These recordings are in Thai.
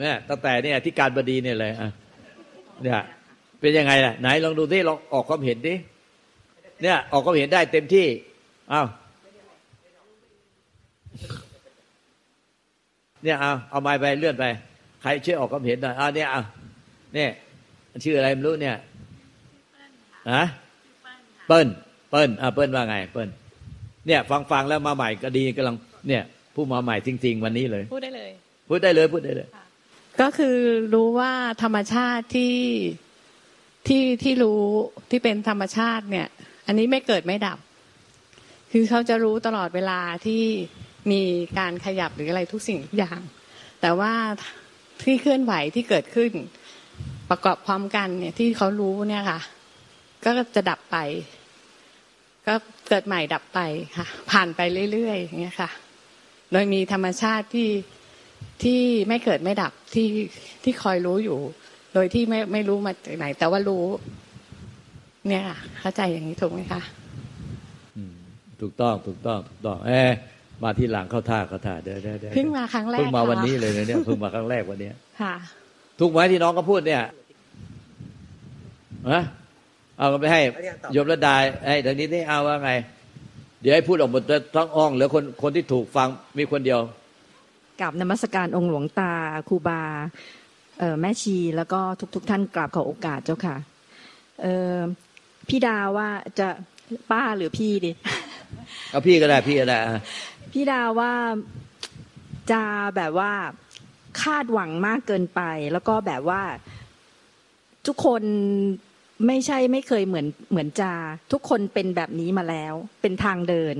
อ้าวเนี่ยตั้งแต่เนี่ยที่การบดีเนี่ยเลยอะเนี่ยเป็นยังไงล่ะไหนลองดูที่ลองออกความเห็นดิเนี่ยออกความเห็นได้เต็มที่อ้าวเนี่ยเอาเอาไม้ไปเลื่อนไป ใครช่วยออกความเห็นหน่อยอ้าวเนี่ยเอาเนี่ยชื่ออะไรไม่รู้เนี่ยฮะเปิ้ลเปิ้ลอ่าเปิ้ลว่าไง เปิ้ลเนี่ย ฟังฟังแล้วมาใหม่ก็ดีกำลังเนี่ยผู้มาใหม่จริง ๆ วันนี้เลย พูดได้เลย พูดได้เลยพูดได้เลย ก็คือรู้ว่าธรรมชาติที่ที่ที่รู้ที่เป็นธรรมชาติเนี่ย อันนี้ไม่เกิดไม่ดับ คือเขาจะรู้ตลอดเวลาที่มีการขยับหรืออะไรทุกสิ่งทุกอย่าง แต่ว่าที่เคลื่อนไหวที่เกิดขึ้น ประกอบพร้อมกันเนี่ยที่เขารู้เนี่ยค่ะ ก็จะดับไป ก็เกิดใหม่ดับไปค่ะ ผ่านไปเรื่อยๆอย่างเงี้ยค่ะ โดยมีธรรมชาติที่ ที่ไม่เกิดไม่ดับที่ที่คอยรู้อยู่ โดยที่ไม่ไม่รู้มาจากไหน แต่ว่ารู้ เนี่ยค่ะเข้าใจอย่างนี้ถูกไหมคะอืมถูกต้องถูกต้องถูกต้องเออมาที่หลังเข้าท่าเข้าท่าเดี๋ยวเดี๋ยวเดี๋ยวเพิ่งมาครั้งแรกเพิ่งมาค่ะวันนี้เลยนะเนี่ยเพิ่งมาครั้งแรกวันเนี้ยค่ะถูกไหมที่น้องก็พูดเนี่ยฮะเอาไปให้โยมระดาให้ทางนี้นี่เอาว่าไง เดี๋ยวให้พูดออกหมดทั้งอ้องเหลือคนคนที่ถูกฟังมีคนเดียว กับนมัสการองค์หลวงตาครูบาเอ่อแม่ชีแล้วก็ทุกๆทท่านกราบขอโอกาสเจ้าค่ะเอ่อพี่ดาว่าจะป้าหรือพี่ดิเอาพี่ก็ได้พี่ก็ได้อะพี่ดาว่าจะแบบว่าคาดหวังมากเกินไป แล้วก็แบบว่าทุกคนไม่ใช่ไม่เคยเหมือนเหมือนจา ทุกคนเป็นแบบนี้มาแล้ว เป็นทางเดิน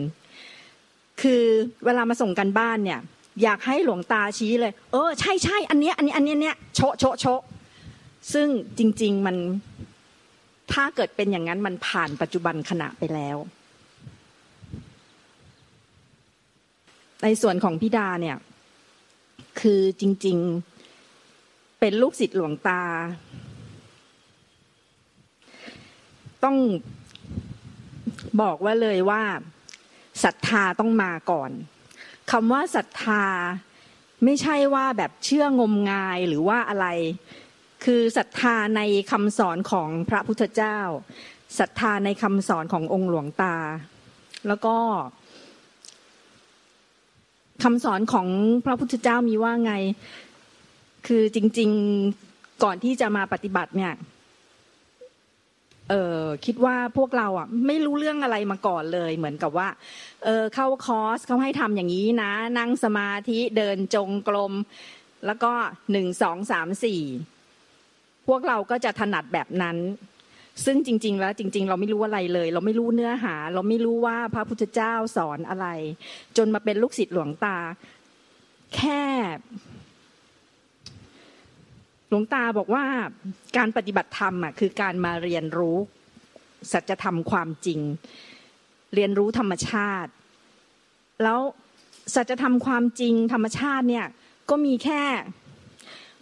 คือเวลามาส่งกันบ้านเนี่ย อยากให้หลวงตาชี้เลย เออ ใช่ใช่อันเนี้ยอันนี้อันเนี้ยเนี้ยโชะโชะโชะซึ่งจริง ๆมันถ้าเกิดเป็นอย่างนั้นมันผ่านปัจจุบันขณะไปแล้ว ในส่วนของพี่ดาเนี่ย คือจริง ๆ เป็นลูกศิษย์หลวงตา ต้องบอกว่าเลยว่าศรัทธาต้องมาก่อน คำว่าศรัทธา ไม่ใช่ว่าแบบเชื่องมงายหรือว่าอะไร คือศรัทธาในคำสอนของพระพุทธเจ้าศรัทธาในคำสอนขององค์หลวงตา แล้วก็คำสอนของพระพุทธเจ้ามีว่าไง คือจริง ๆ ก่อนที่จะมาปฏิบัติเนี่ย เออคิดว่าพวกเราอะไม่รู้เรื่องอะไรมาก่อนเลย เหมือนกับว่าเออเข้าคอร์สเขาให้ทำอย่างนี้นะ นั่งสมาธิเดินจงกรมแล้วก็หนึ่งสองสามสี่พวกเราก็จะถนัดแบบนั้น ซึ่งจริง ๆ แล้วจริง ๆ เราไม่รู้อะไรเลย เราไม่รู้เนื้อหา เราไม่รู้ว่าพระพุทธเจ้าสอนอะไร จนมาเป็นลูกศิษย์หลวงตา แค่ ลวงตาบอกว่าการปฏิบัติธรรมอะคือการมาเรียนรู้สัจธรรมความจริง เรียนรู้ธรรมชาติ แล้วสัจธรรมความจริงธรรมชาติเนี่ยก็มีแค่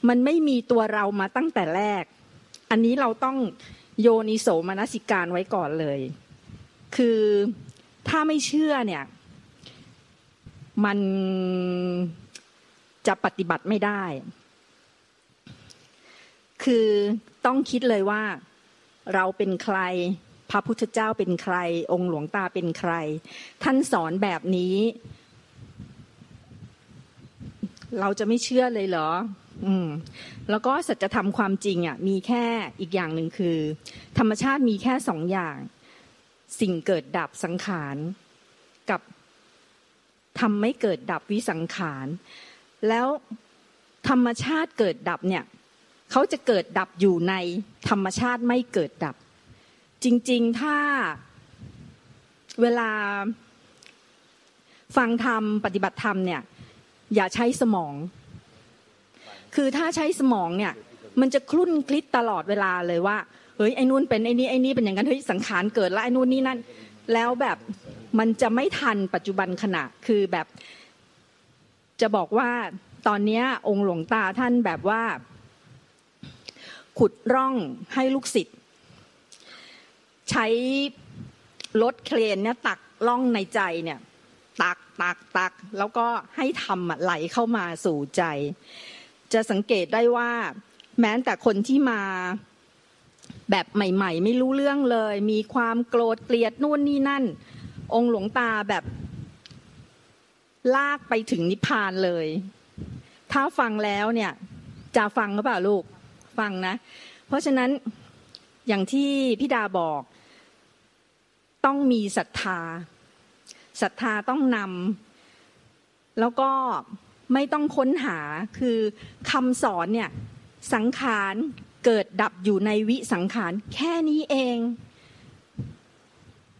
มันไม่มีตัวเรามาตั้งแต่แรก อันนี้เราต้องโยนิโสมนสิการไว้ก่อนเลย คือถ้าไม่เชื่อเนี่ย มันจะปฏิบัติไม่ได้ คือต้องคิดเลยว่าเราเป็นใคร พระพุทธเจ้าเป็นใคร องค์หลวงตาเป็นใคร ท่านสอนแบบนี้ เราจะไม่เชื่อเลยเหรอ อืม แล้วก็สัจธรรมความจริงอะ มีแค่อีกอย่างหนึ่งคือ ธรรมชาติมีแค่สองอย่าง สิ่งเกิดดับสังขารกับทำไม่เกิดดับวิสังขาร แล้วธรรมชาติเกิดดับเนี่ย เขาจะเกิดดับอยู่ในธรรมชาติไม่เกิดดับ จริง ๆ ถ้าเวลาฟังธรรมปฏิบัติธรรมเนี่ย อย่าใช้สมอง คือถ้าใช้สมองเนี่ย มันจะคลุ่นคลิดตลอดเวลาเลยว่าเฮ้ยไอ้นู่นเป็นไอ้นี่ไอ้นี่เป็นอย่างนั้นเฮ้ยสังขารเกิดแล้วไอ้นู่นนี่นั่น แล้วแบบมันจะไม่ทันปัจจุบันขณะคือแบบ จะบอกว่าตอนนี้องค์หลวงตาท่านแบบว่า ขุดร่องให้ลูกศิษย์ใช้รถเครนเนี่ยตักล่องในใจเนี่ย ตักตักตัก แล้วก็ให้ทำไหลเข้ามาสู่ใจจจะสังเกตได้ว่า แม้แต่คนที่มาแบบใหม่ ๆ ไม่รู้เรื่องเลย มีความโกรธเกลียดนู่นนี่นั่น องค์หลวงตาแบบลากไปถึงนิพพานเลย ถ้าฟังแล้วเนี่ย จะฟังหรือเปล่าลูก ฟังนะ เพราะฉะนั้นอย่างที่พี่ดาบอกต้องมีศรัทธาศรัทธาต้องนำแล้วก็ไม่ต้องค้นหาคือคำสอนเนี่ยสังขารเกิดดับอยู่ในวิสังขารแค่นี้เอง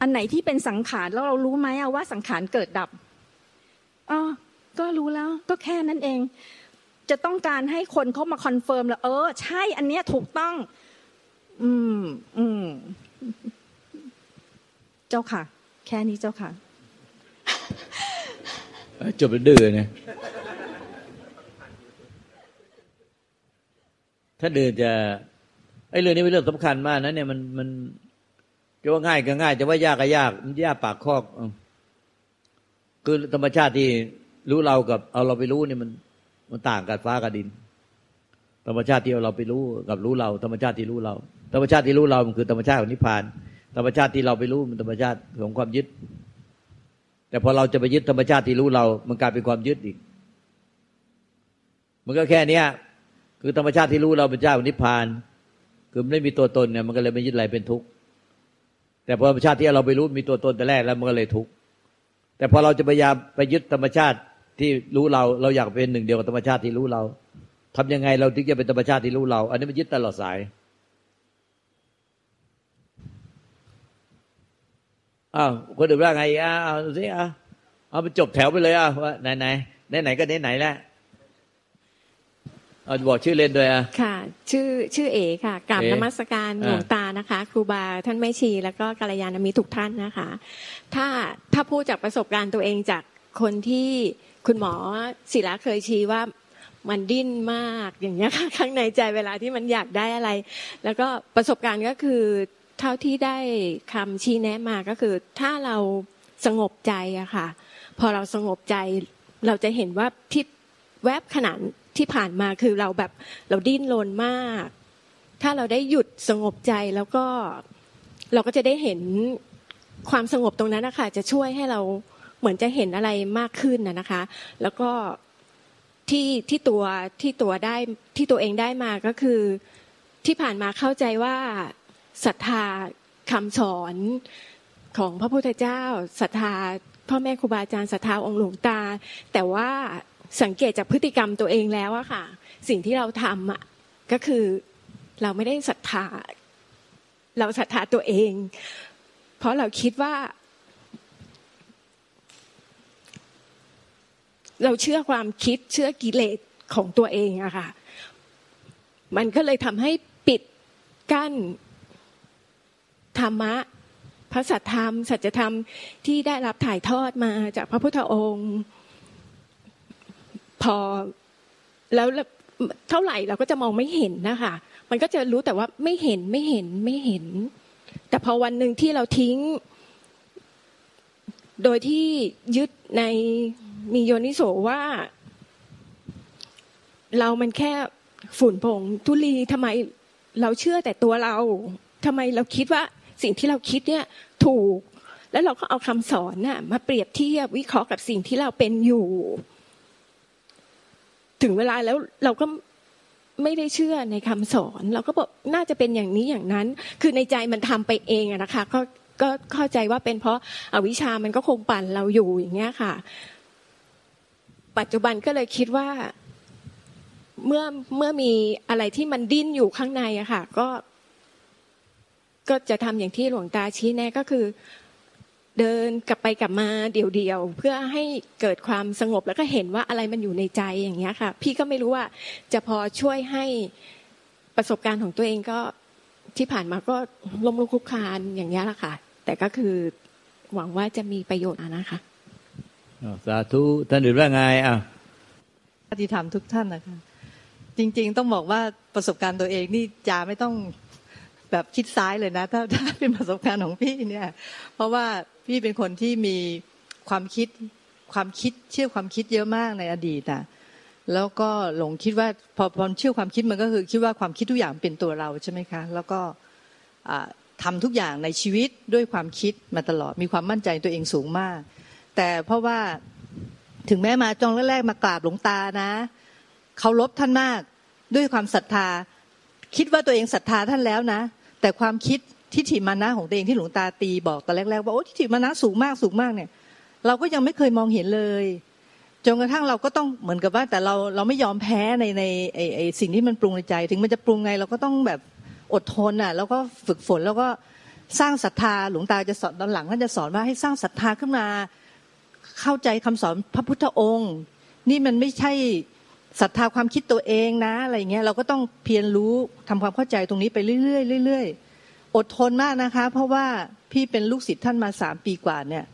อันไหนที่เป็นสังขารแล้วเรารู้ไหมว่าสังขารเกิดดับอ๋อก็รู้แล้วก็แค่นั้นเอง จะต้องการให้คนเขามา confirm แล้วเออ ใช่อันเนี้ยถูกต้อง อืม อืม เจ้าค่ะ แค่นี้เจ้าค่ะจบแล้วดื้อเนี่ยถ้าดื้อจะไอ้เรื่องนี้เป็นเรื่องสำคัญมากนะเนี่ยมันมันจะว่าง่ายก็ง่ายจะว่ายากก็ยากมันยากปากคอกคือธรรมชาติที่รู้เรากับเอาเราไปรู้เนี่ยมัน มันต่างกันฟ้ากับดิน ธรรมชาติที่เราไปรู้กับรู้เรา ธรรมชาติที่รู้เรา ธรรมชาติที่รู้เรา มันคือธรรมชาติของนิพพาน ธรรมชาติที่เราไปรู้มันธรรมชาติของความยึด แต่พอเราจะไปยึดธรรมชาติที่รู้เรา มันกลายเป็นความยึดอีก มันก็แค่เนี้ยคือธรรมชาติที่รู้เราเป็นเจ้าของนิพพาน คือไม่มีตัวตนเนี่ยมันก็เลยไม่ยึดอะไรเป็นทุกข์ แต่พอธรรมชาติที่เราไปรู้มีตัวตนแต่แรกแล้วมันก็เลยทุกข์ แต่พอเราจะพยายามไปยึดธรรมชาติ ที่รู้เราเราอยากเป็นหนึ่งเดียวกับธรรมชาติที่รู้เราทำยังไงเราถึงจะเป็นธรรมชาติที่รู้เรา อันนี้มันยึดตลอดสายอ้าวคนอื่นว่าไงอ้าวเอาสิอ้าเอาไปจบแถวไปเลยอ้าวว่าไหนไหนไหนไหนก็ไหนไหนแล้วเอาบอกชื่อเล่นด้วยอะค่ะ ชื่อชื่อเอค่ะกราบเอ๋นมัสการอ่าหลวงตานะคะ ครูบาท่านแม่ชี แล้วก็กัลยาณมิตรทุกท่านนะคะ ถ้าถ้าพูดจากประสบการณ์ตัวเองจากคนที่ คุณหมอศิลาเคยชี้ว่ามันดิ้นมากอย่างเงี้ยค่ะข้างในใจเวลาที่มันอยากได้อะไร แล้วก็ประสบการณ์ก็คือเท่าที่ได้คำชี้แนะมาก็คือ ถ้าเราสงบใจอะค่ะ พอเราสงบใจ เราจะเห็นว่าที่แวบขนาดที่ผ่านมาคือเราแบบเราดิ้นรนมาก ถ้าเราได้หยุดสงบใจแล้วก็เราก็จะได้เห็นความสงบตรงนั้นนะคะจะช่วยให้เรา เหมือนจะเห็นอะไรมากขึ้นนะนะคะ แล้วก็ที่ที่ตัวที่ตัวได้ที่ตัวเองได้มาก็คือที่ผ่านมาเข้าใจว่าศรัทธาคำสอนของพระพุทธเจ้าศรัทธาพ่อแม่ครูบาอาจารย์ศรัทธาองค์หลวงตา แต่ว่าสังเกตจากพฤติกรรมตัวเองแล้วอะค่ะ สิ่งที่เราทำอะก็คือเราไม่ได้ศรัทธา เราศรัทธาตัวเอง เพราะเราคิดว่า เราเชื่อความคิดเชื่อกิเลสของตัวเองอะค่ะ มันก็เลยทำให้ปิดกั้นธรรมะพระสัทธรรม สัจธรรมที่ได้รับถ่ายทอดมาจากพระพุทธองค์ พอแล้วเท่าไหร่เราก็จะมองไม่เห็นนะคะ มันก็จะรู้แต่ว่าไม่เห็นไม่เห็นไม่เห็น แต่พอวันหนึ่งที่เราทิ้ง โดยที่ยึดใน มีโยนิโสว่า เรามันแค่ฝุ่นผงทุลีทำไมเราเชื่อแต่ตัวเราทำไมเราคิดว่าสิ่งที่เราคิดเนี่ยถูก แล้วเราก็เอาคำสอนน่ะมาเปรียบเทียบวิเคราะห์กับสิ่งที่เราเป็นอยู่ ถึงเวลาแล้วเราก็ไม่ได้เชื่อในคำสอน เราก็บอกน่าจะเป็นอย่างนี้อย่างนั้น คือในใจมันทำไปเองอะนะคะก็ก็เข้าใจว่าเป็นเพราะอาวิชามันก็คงปั่นเราอยู่อย่างเงี้ยค่ะ ปัจจุบันก็เลยคิดว่าเมื่อเมื่อมีอะไรที่มันดิ้นอยู่ข้างในอะค่ะ ก็ ก็จะทำอย่างที่หลวงตาชี้แนะก็คือ เดินกลับไปกลับมาเดี่ยวๆเพื่อให้เกิดความสงบแล้วก็เห็นว่าอะไรมันอยู่ในใจอย่างเงี้ยค่ะ พี่ก็ไม่รู้ว่าจะพอช่วยให้ประสบการณ์ของตัวเองก็ที่ผ่านมาก็ล้มลุกคลุกคลานอย่างเงี้ยละค่ะ แต่ก็คือหวังว่าจะมีประโยชน์นะคะ สาธุท่านอื่นว่าไงอะปฏิธรรมทุกท่านนะคะ จริง ๆ ต้องบอกว่าประสบการณ์ตัวเองนี่จาไม่ต้องแบบคิดซ้ายเลยนะ ถ้าถ้าเป็นประสบการณ์ของพี่เนี่ย เพราะว่าพี่เป็นคนที่มีความคิดความคิดเชื่อความคิดเยอะมากในอดีตอะแล้วก็หลงคิดว่าพอพอเชื่อความคิดมันก็คือคิดว่าความคิดทุกอย่างเป็นตัวเราใช่ไหมคะ แล้วก็ทำทุกอย่างในชีวิตด้วยความคิดมาตลอดมีความมั่นใจตัวเองสูงมาก แต่เพราะว่าถึงแม้มาจองแรกๆมากราบหลวงตานะเคารพท่านมากด้วยความศรัทธา คิดว่าตัวเองศรัทธาท่านแล้วนะ แต่ความคิดทิฏฐิมานะของตัวเองที่หลวงตาตีบอกตอนแรกๆว่าโอ้ทิฏฐิมานะสูงมากสูงมากเนี่ย เราก็ยังไม่เคยมองเห็นเลยจนกระทั่งเราก็ต้องเหมือนกับว่า แต่เราเราไม่ยอมแพ้ในในไอไอสิ่งที่มันปรุงในใจ ถึงมันจะปรุงไงเราก็ต้องแบบอดทนอะแล้วก็ฝึกฝนแล้วก็สร้างศรัทธาหลวงตาจะสอนตอนหลังท่านจะสอนว่าให้สร้างศรัทธาขึ้นมา เข้าใจคำสอนพระพุทธองค์ นี่มันไม่ใช่ศรัทธาความคิดตัวเองนะอะไรเงี้ยเราก็ต้องเพียรรู้ทำความเข้าใจตรงนี้ไปเรื่อยๆเรื่อยๆอดทนมากนะคะ เพราะว่าพี่เป็นลูกศิษย์ท่านมาสามปีกว่าเนี่ย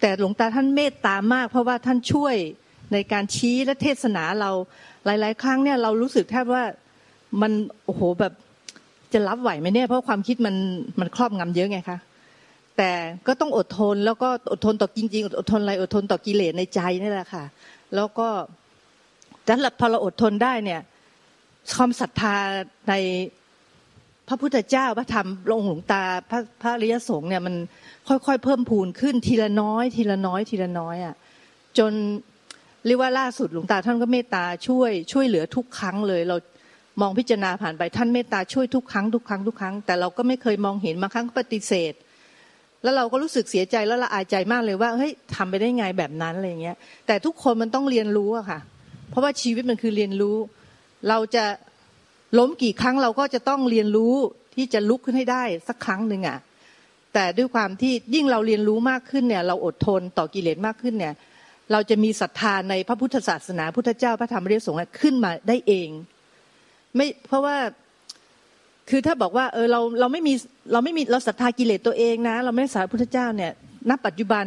แต่หลวงตาท่านเมตตามาก เพราะว่าท่านช่วยในการชี้และเทศนาเราหลาย ๆ ครั้งเนี่ยเรารู้สึกแทบว่ามันโอ้โหแบบจะรับไหวไหมเนี่ยเพราะความคิดมันมันครอบงำเยอะไงคะ แต่ก็ต้องอดทนแล้วก็อดทนต่อจริง ๆ อดทนอะไรอดทนต่อกิเลสในใจนี่แหละค่ะ แล้วก็ดังนั้นพอเราอดทนได้เนี่ยความศรัทธาในพระพุทธเจ้าพระธรรมองค์หลวงตาพระพระริยสงฆ์เนี่ยมันค่อยๆเพิ่มพูนขึ้นทีละน้อย ทีละน้อย ทีละน้อยอะจนเรียกว่าล่าสุดหลวงตาท่านก็เมตตาช่วยช่วยเหลือทุกครั้งเลย เรามองพิจารณาผ่านไปท่านเมตตาช่วยทุกครั้งทุกครั้งทุกครั้ง แต่เราก็ไม่เคยมองเห็นมาครั้งปฏิเสธ แล้วเราก็รู้สึกเสียใจแล้วละอายใจมากเลยว่าเฮ้ยทำไปได้ไงแบบนั้นอะไรเงี้ย แต่ทุกคนมันต้องเรียนรู้อะค่ะ เพราะว่าชีวิตมันคือเรียนรู้ เราจะล้มกี่ครั้งเราก็จะต้องเรียนรู้ที่จะลุกขึ้นให้ได้สักครั้งหนึ่งอะแต่ด้วยความที่ยิ่งเราเรียนรู้มากขึ้นเนี่ย เราอดทนต่อกิเลสมากขึ้นเนี่ย เราจะมีศรัทธาในพระพุทธศาสนาพุทธเจ้าพระธรรมเรียสงฆ์ขึ้นมาได้เอง ไม่เพราะว่า คือถ้าบอกว่าเออเราเราไม่มีเราไม่มีเราศรัทธากิเลสตัวเองนะ เราไม่ศรัทธาพุทธเจ้าเนี่ยณปัจจุบัน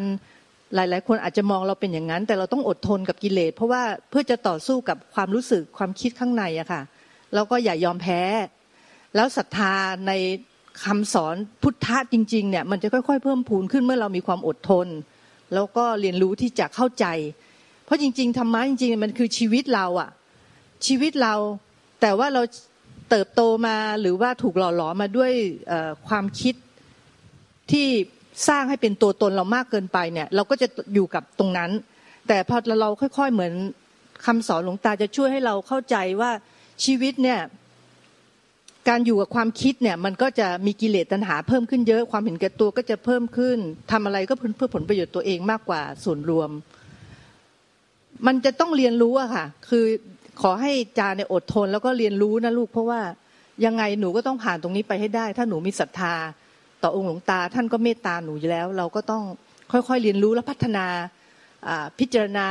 หลาย ๆ คนอาจจะมองเราเป็นอย่างนั้น แต่เราต้องอดทนกับกิเลสเพราะว่าเพื่อจะต่อสู้กับความรู้สึกความคิดข้างในอะค่ะแล้วก็อย่ายอมแพ้ แล้วศรัทธาในคำสอนพุทธะจริง ๆ เนี่ยมันจะค่อย ๆ เพิ่มพูนขึ้นเมื่อเรามีความอดทน แล้วก็เรียนรู้ที่จะเข้าใจ เพราะจริง ๆธรรมะจริง ๆ มันคือชีวิตเราอะชีวิตเราแต่ว่าเรา เติบโตมาหรือว่าถูกหล่อหลอมาด้วยความคิดที่สร้างให้เป็นตัวตนเรามากเกินไปเนี่ย เราก็จะอยู่กับตรงนั้น แต่พอเราค่อย ๆเหมือนคำสอนหลวงตาจะช่วยให้เราเข้าใจว่าชีวิตเนี่ยการอยู่กับความคิดเนี่ยมันก็จะมีกิเลสตัณหาเพิ่มขึ้นเยอะความเห็นแก่ตัวก็จะเพิ่มขึ้นทำอะไรก็เพื่อผลประโยชน์ตัวเองมากกว่าส่วนรวม มันจะต้องเรียนรู้อะค่ะ คือ ขอให้จาเนี่ยอดทนแล้วก็เรียนรู้นะลูกเพราะว่ายังไงหนูก็ต้องผ่านตรงนี้ไปให้ได้ ถ้าหนูมีศรัทธา ต่อองค์หลวงตา ท่านก็เมตตาหนูอยู่แล้ว เราก็ต้องค่อยๆเรียนรู้และพัฒนาพิจารณา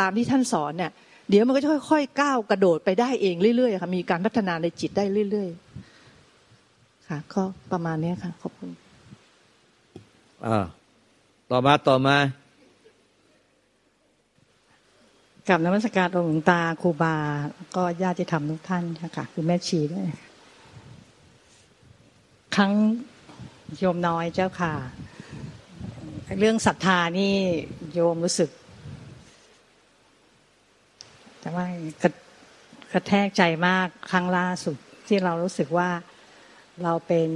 ตามที่ท่านสอนเนี่ยเดี๋ยวมันก็จะค่อยๆก้าวกระโดดไปได้เองเรื่อยๆค่ะมีการพัฒนาในจิตได้เรื่อย ๆ ค่ะ ก็ประมาณนี้ค่ะ ขอบคุณอ่าต่อมาต่อมา กับนมัสการองค์หลวงตาครูบา ก็ญาติธรรมทุกท่านค่ะคือแม่ชีด้วยครั้งโยมน้อยเจ้าค่ะ เรื่องศรัทธานี่โยมรู้สึก แต่ว่ากระกระแทกใจมากครั้งล่าสุดที่เรารู้สึกว่าเราเป็น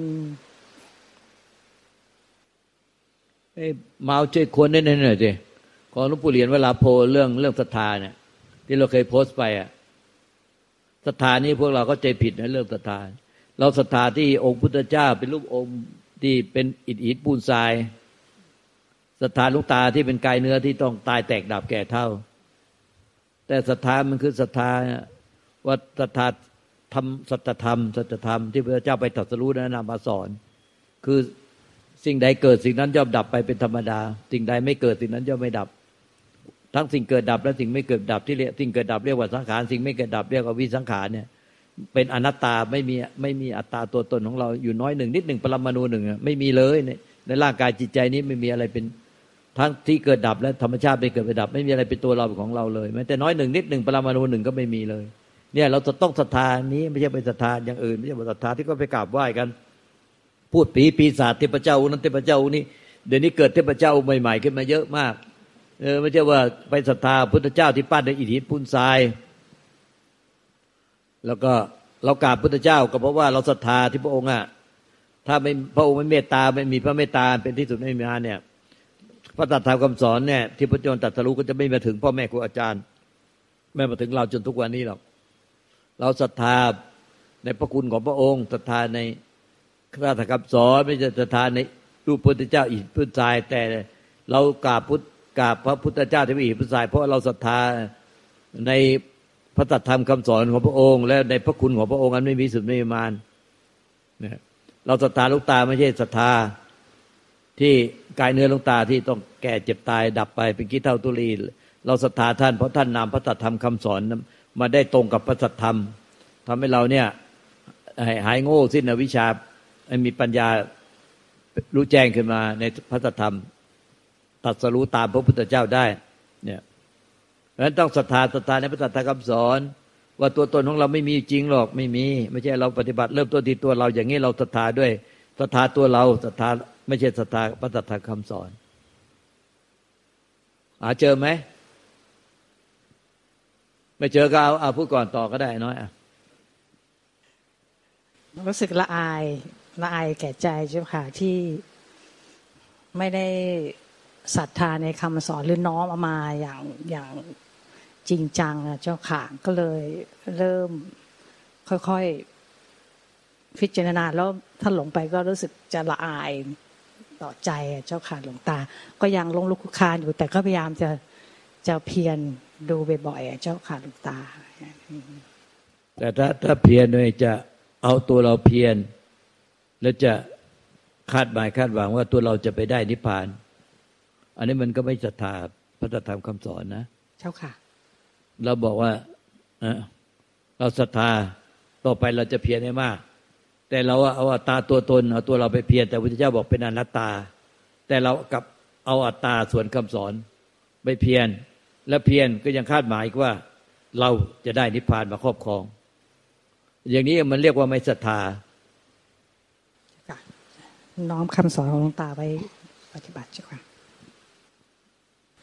เมาเอาใจคนได้หน่อยสิ ของหลวงปู่เหรียญเวลาโพเรื่องเรื่องศรัทธาเนี่ย ที่เราเคยโพสต์ไปอะศรัทธานี้พวกเราก็ใจผิดนะเรื่องศรัทธาเราศรัทธาที่องค์พุทธเจ้า เป็นรูปองค์ที่เป็นอิฐหินปูนทรายศรัทธาลูกตาที่เป็นกายเนื้อที่ต้องตายแตกดับแก่เท่า แต่ศรัทธามันคือศรัทธาว่าศรัทธาทำสัจธรรมสัจธรรมที่พระเจ้าไปตรัสรู้นั้นนำมาสอน คือสิ่งใดเกิดสิ่งนั้นย่อมดับไปเป็นธรรมดา สิ่งใดไม่เกิดสิ่งนั้นย่อมไม่ดับ ทั้งสิ่งเกิดดับและสิ่งไม่เกิดดับที่เรียกสิ่งเกิดดับเรียกว่าสังขารสิ่งไม่เกิดดับเรียกว่าวิสังขารเนี่ย เป็นอนัตตาไม่มีไม่มีอัตตาตัวตนของเราอยู่น้อยหนึ่งนิดหนึ่งปรมาณูหนึ่งไม่มีเลยในในร่างกายจิตใจนี้ไม่มีอะไรเป็นทั้งที่เกิดดับและธรรมชาติไปเกิดไปดับ ไม่มีอะไรเป็นตัวเราของเราเลยแม้แต่น้อยหนึ่งนิดหนึ่งปรมาณูหนึ่งก็ไม่มีเลย เนี่ยเราจะต้องศรัทธานี้ไม่ใช่ไปศรัทธาอย่างอื่นไม่ใช่ศรัทธาที่ก็ไปกราบไหว้กัน พูดปีปีศาจเทพเจ้านั้นเทพเจ้านี้เดี๋ยวนี้เกิดเทพเจ้าใหม่ๆขึ้นมาเยอะมาก เออไม่ใช่ว่าไปศรัทธาพุทธเจ้าที่ปั้นในอิฐหินปูนทราย แล้วก็เรากราบพุทธเจ้า ก็เพราะว่าเราศรัทธาที่พระองค์อะถ้าไม่พระองค์ไม่เมตตาไม่มีพระเมตตาเป็นที่สุดไม่มีมาเนี่ยพระตัดธรรมคำสอนเนี่ยที่พระเจ้าตรัสรู้ก็จะไม่มาถึงพ่อแม่ครูอาจารย์ ไม่มาถึงเราจนทุกวันนี้หรอกเราศรัทธาในพระคุณของพระองค์ศรัทธาในพระธรรมคำสอนไม่ใช่ศรัทธาในรูปพุทธเจ้าอิฐพุทธทรายแต่เรากราบพุทธ กราบพระพุทธเจ้าที่มีอิฐพุทธทราย เพราะเราศรัทธาในพระตัธรรมคำสอนของพระองค์ และในพระคุณของพระองค์อันไม่มีสุดไม่มีมานนะเราศรัทธาลูกตาไม่ใช่ศรัทธาที่กายเนื้อลูกตาที่ต้องแก่เจ็บตายดับไปเป็นกิเท่าตุลี เราศรัทธาท่านเพราะท่านนำพระตัธรรมคำสอนมาได้ตรงกับพระสัทธรรมทำให้เราเนี่ยหายโง่สิ้นอวิชชามีปัญญารู้แจ้งขึ้นมาในพระธรรม ตัดสรู้ตามพระพุทธเจ้าได้ เนี่ยเพราะฉะนั้นต้องศรัทธาศรัทธาในพระธรรมคำสอน ว่าตัวตนของเราไม่มีจริงหรอกไม่มี ไม่ใช่เราปฏิบัติเริ่มต้นที่ตัวเราอย่างนี้เราศรัทธาด้วยศรัทธาตัวเราศรัทธาไม่ใช่ศรัทธาพระธรรมคำสอนหาเจอไหมไม่เจอก็เอาเอาพูดก่อนต่อก็ได้น้อยอะรู้สึกละอายละอายแก่ใจเจ้าค่ะที่ไม่ได้ ศรัทธาในคำสอนหรือน้อมเอามาอย่างอย่างจริงจังอะเจ้าค่ะก็เลยเริ่มค่อยๆพิจารณาแล้วถ้าหลงไปก็รู้สึกจะละอายต่อใจเจ้าค่ะหลวงตา ก็ยังลงลุกคุกคานอยู่แต่ก็พยายามจะจะเพียรดูบ่อยๆเจ้าค่ะหลวงตา แต่ถ้าถ้าเพียรเลยจะเอาตัวเราเพียรแล้วจะคาดหมายคาดหวังว่าตัวเราจะไปได้นิพพาน อันนี้มันก็ไม่ศรัทธาพระธรรมคำสอนนะ เจ้าค่ะ เราบอกว่าเราศรัทธาต่อไปเราจะเพียรให้มาก แต่เราเอาอัตตาตัวตนเอาตัวเราไปเพียรแต่พระพุทธเจ้าบอกเป็นอนัตตา แต่เรากับเอาอัตตาส่วนคำสอนไปเพียรและเพียรก็ยังคาดหมายว่าเราจะได้นิพพานมาครอบครอง อย่างนี้มันเรียกว่าไม่ศรัทธาน้อมคำสอนของหลวงตาไว้ปฏิบัติจ้ะค่ะ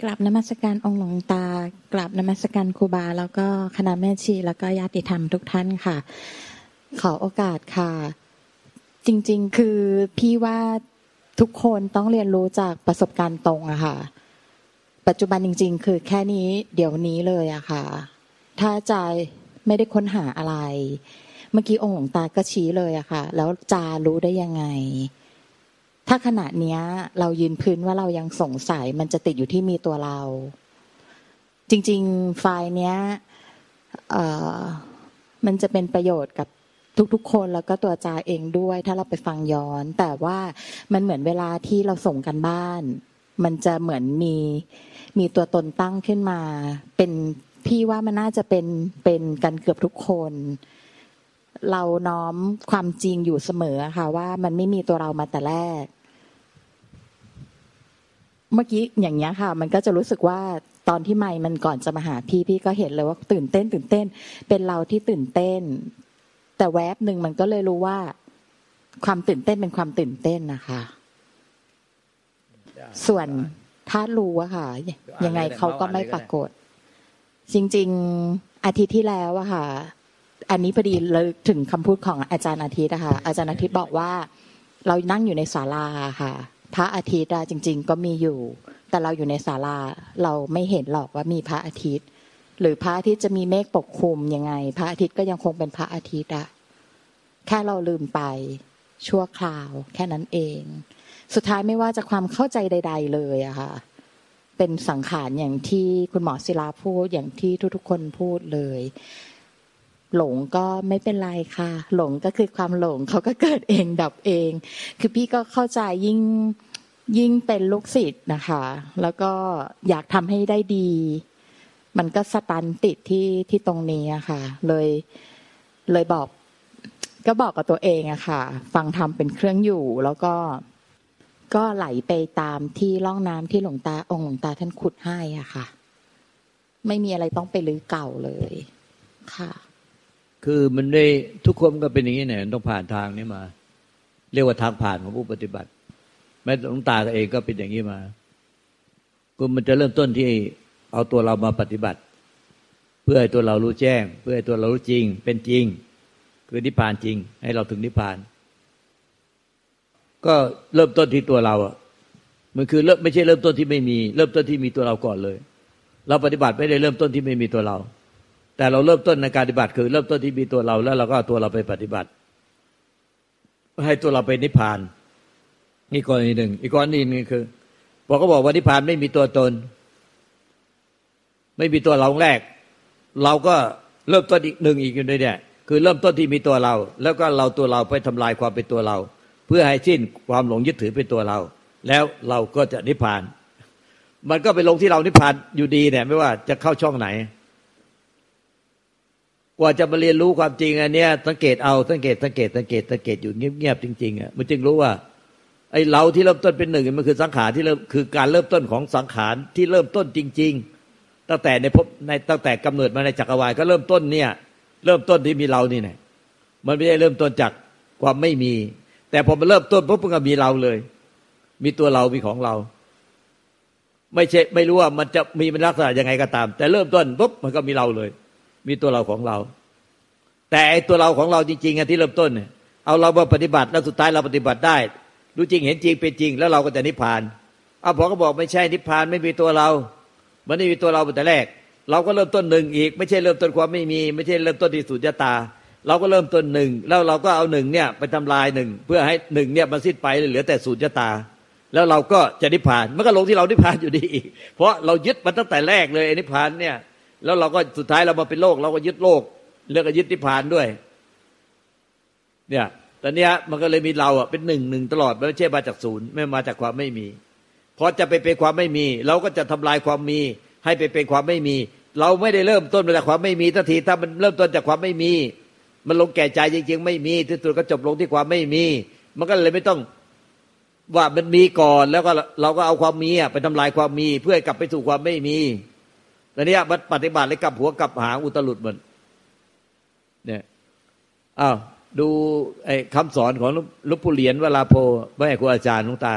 กราบนมัสการองค์หลวงตากราบนมัสการครูบา แล้วก็คณะแม่ชี แล้วก็ญาติธรรมทุกท่านค่ะ ขอโอกาสค่ะ จริง ๆ คือพี่ว่าทุกคนต้องเรียนรู้จากประสบการณ์ตรงอะค่ะ ปัจจุบันจริง ๆ คือแค่นี้เดี๋ยวนี้เลยอะค่ะ ถ้าใจไม่ได้ค้นหาอะไร เมื่อกี้องค์หลวงตาก็ชี้เลยอะค่ะ แล้วจารู้ได้ยังไง ถ้าขณะเนี้ย เรายืนพื้นว่าเรายังสงสัย มันจะติดอยู่ที่มีตัวเรา จริง ๆ ไฟล์เนี้ยมันจะเป็นประโยชน์กับทุกๆ คนแล้วก็ตัวจาเองด้วย ถ้าเราไปฟังย้อน แต่ว่ามันเหมือนเวลาที่เราส่งกันบ้าน มันจะเหมือนมีมีตัวตนตั้งขึ้นมา เป็นพี่ว่ามันน่าจะเป็นเป็นกันเกือบทุกคน เราน้อมความจริงอยู่เสมอค่ะว่ามันไม่มีตัวเรามาแต่แรก เมื่อกี้อย่างเงี้ยค่ะ มันก็จะรู้สึกว่าตอนที่ไม่มันก่อนจะมาหาพี่พี่ก็เห็นเลยว่าตื่นเต้น ตื่นเต้น เป็นเราที่ตื่นเต้น แต่แวบหนึ่งมันก็เลยรู้ว่า ความตื่นเต้นเป็นความตื่นเต้นนะคะ ส่วนถ้ารู้อะค่ะ ยังไงเขาก็ไม่ปรากฏ จริง ๆอาทิตย์ที่แล้วอะค่ะ อันนี้พอดีเลยถึงคำพูดของอาจารย์อาทิตย์นะคะอาจารย์อาทิตย์บอกว่า เรานั่งอยู่ในศาลาค่ะ พระอาทิตย์จริง ๆ ก็มีอยู่ แต่เราอยู่ในศาลาเราไม่เห็นหรอกว่ามีพระอาทิตย์ หรือพระอาทิตย์จะมีเมฆปกคลุมยังไง พระอาทิตย์ก็ยังคงเป็นพระอาทิตย์อะแค่เราลืมไปชั่วคราว แค่นั้นเอง สุดท้ายไม่ว่าจะความเข้าใจใด ๆ เลยอะค่ะเป็นสังขารอย่างที่คุณหมอศิลาพูดอย่างที่ทุกๆคนพูดเลย หลงก็ไม่เป็นไรค่ะ หลงก็คือความหลงเขาก็เกิดเองดับเอง คือพี่ก็เข้าใจยิ่งยิ่งเป็นลูกศิษย์นะคะ แล้วก็อยากทำให้ได้ดี มันก็สตันติดที่ที่ตรงนี้อะค่ะ เลยเลยบอก ก็บอกกับตัวเองอะค่ะ ฟังทำเป็นเครื่องอยู่ แล้วก็ก็ไหลไปตามที่ร่องน้ำที่หลวงตาองค์หลวงตาท่านขุดให้อะค่ะ ไม่มีอะไรต้องไปลื้อเก่าเลยค่ะ คือมันได้ทุกคนก็เป็นอย่างนี้เนี่ยต้องผ่านทางนี้มา เรียกว่าทางผ่านของผู้ปฏิบัติ แม้หลวงตาเองก็เป็นอย่างนี้มาก็มันจะเริ่มต้นที่เอาตัวเรามาปฏิบัติ เพื่อให้ตัวเรารู้แจ้ง เพื่อให้ตัวเรารู้จริง เป็นจริง คือนิพพานจริง ให้เราถึงนิพพาน ก็เริ่มต้นที่ตัวเราอะมันคือเริ่มไม่ใช่เริ่มต้นที่ไม่มี เริ่มต้นที่มีตัวเราก่อนเลย เราปฏิบัติไม่ได้เริ่มต้นที่ไม่มีตัวเรา แต่เราเริ่มต้นในการปฏิบัติ คือ เริ่มต้นที่มีตัวเราแล้วเราก็เอาตัวเราไปปฏิบัติ ให้ตัวเราไปนิพพานนี่กรณีหนึ่ง อีกกรณีหนึ่งคือพอเขาบอกว่านิพพานไม่มีตัวตน ไม่มีตัวเราแรก เราก็เริ่มต้นอีกหนึ่งอีกอยู่ในเนี่ยคือเริ่มต้นที่มีตัวเรา แล้วก็เราตัวเราไปทำลายความเป็นตัวเรา เพื่อให้สิ้นความหลงยึดถือเป็นตัวเรา แล้วเราก็จะนิพพาน มันก็ไปลงที่เรานิพพานอยู่ดีเนี่ย ไม่ว่าจะเข้าช่องไหน กว่าจะมาเรียนรู้ความจริงอันเนี้ยสังเกตเอาสังเกตสังเกตสังเกตสังเกตอยู่เงียบๆจริงๆอะมันจึงรู้ว่าไอ้เราที่เริ่มต้นเป็นหนึ่งมันคือสังขารที่เริ่มคือการเริ่มต้นของสังขารที่เริ่มต้นจริง ๆ ตั้งแต่ในพบในตั้งแต่กำเนิดมาในจักรวาลก็เริ่มต้นเนี่ย เริ่มต้นที่มีเรานี่แหละมันไม่ได้เริ่มต้นจากความไม่มี แต่พอมันเริ่มต้นปุ๊บมันก็มีเราเลย มีตัวเรามีของเรา ไม่ใช่ไม่รู้ว่ามันจะมีมันลักษณะยังไงก็ตาม แต่เริ่มต้นปุ๊บมันก็มีเราเลย มีตัวเราของเรา แต่ไอตัวเราของเราจริงๆอะที่เริ่มต้นเนี่ยเอาเรามาปฏิบัติแล้วสุดท้ายเราปฏิบัติได้ รู้จริงเห็นจริงเป็นจริง แล้วเราก็จะนิพพานเอาพอก็บอกไม่ใช่นิพพานไม่มีตัวเรา มันไม่มีตัวเราแต่แรก เราก็เริ่มต้นหนึ่งอีก ไม่ใช่เริ่มต้นความไม่มี ไม่ใช่เริ่มต้นที่สุญญตา เราก็เริ่มต้นหนึ่งแล้วเราก็เอาหนึ่งเนี่ยไปทำลายหนึ่งเพื่อให้หนึ่งเนี่ยมันสิ้นไปเหลือแต่สุญญตา แล้วเราก็จะนิพพานมันก็ลงที่เรานิพพานอยู่ดีอีก เพราะเรายึดมันตั้งแต่แรกเลยนิพพานเนี่ย แล้วเราก็สุดท้ายเรามาเป็นโลก เราก็ยึดโลกเรื่องก็ยึดนิพพานด้วย เนี่ยตอนนี้มันก็เลยมีเราอะเป็นหนึ่งหนึ่งตลอดไม่ใช่มาจากศูนย์ไม่มาจากความไม่มีพอจะไปเป็นความไม่มี เราก็จะทำลายความมี ให้ไปเป็นความไม่มี เราไม่ได้เริ่มต้นมาจากความไม่มีทันทีถ้ามันเริ่มต้นจากความไม่มี มันลงแก่ใจจริงๆ ไม่มีที่สุดก็จบลงที่ความไม่มี มันก็เลยไม่ต้องว่ามันมีก่อนแล้วก็เราก็เอาความมีไปทำลายความมี เพื่อกลับไปสู่ความไม่มี ตอนนี้มันปฏิบัติเลยกลับหัวกลับหางอุตลุดเหมือนเนี่ยอ้าวดูไอ้คำสอนของลุปู่เหรียญเวลาโพแม่ครูอาจารย์ลุงตา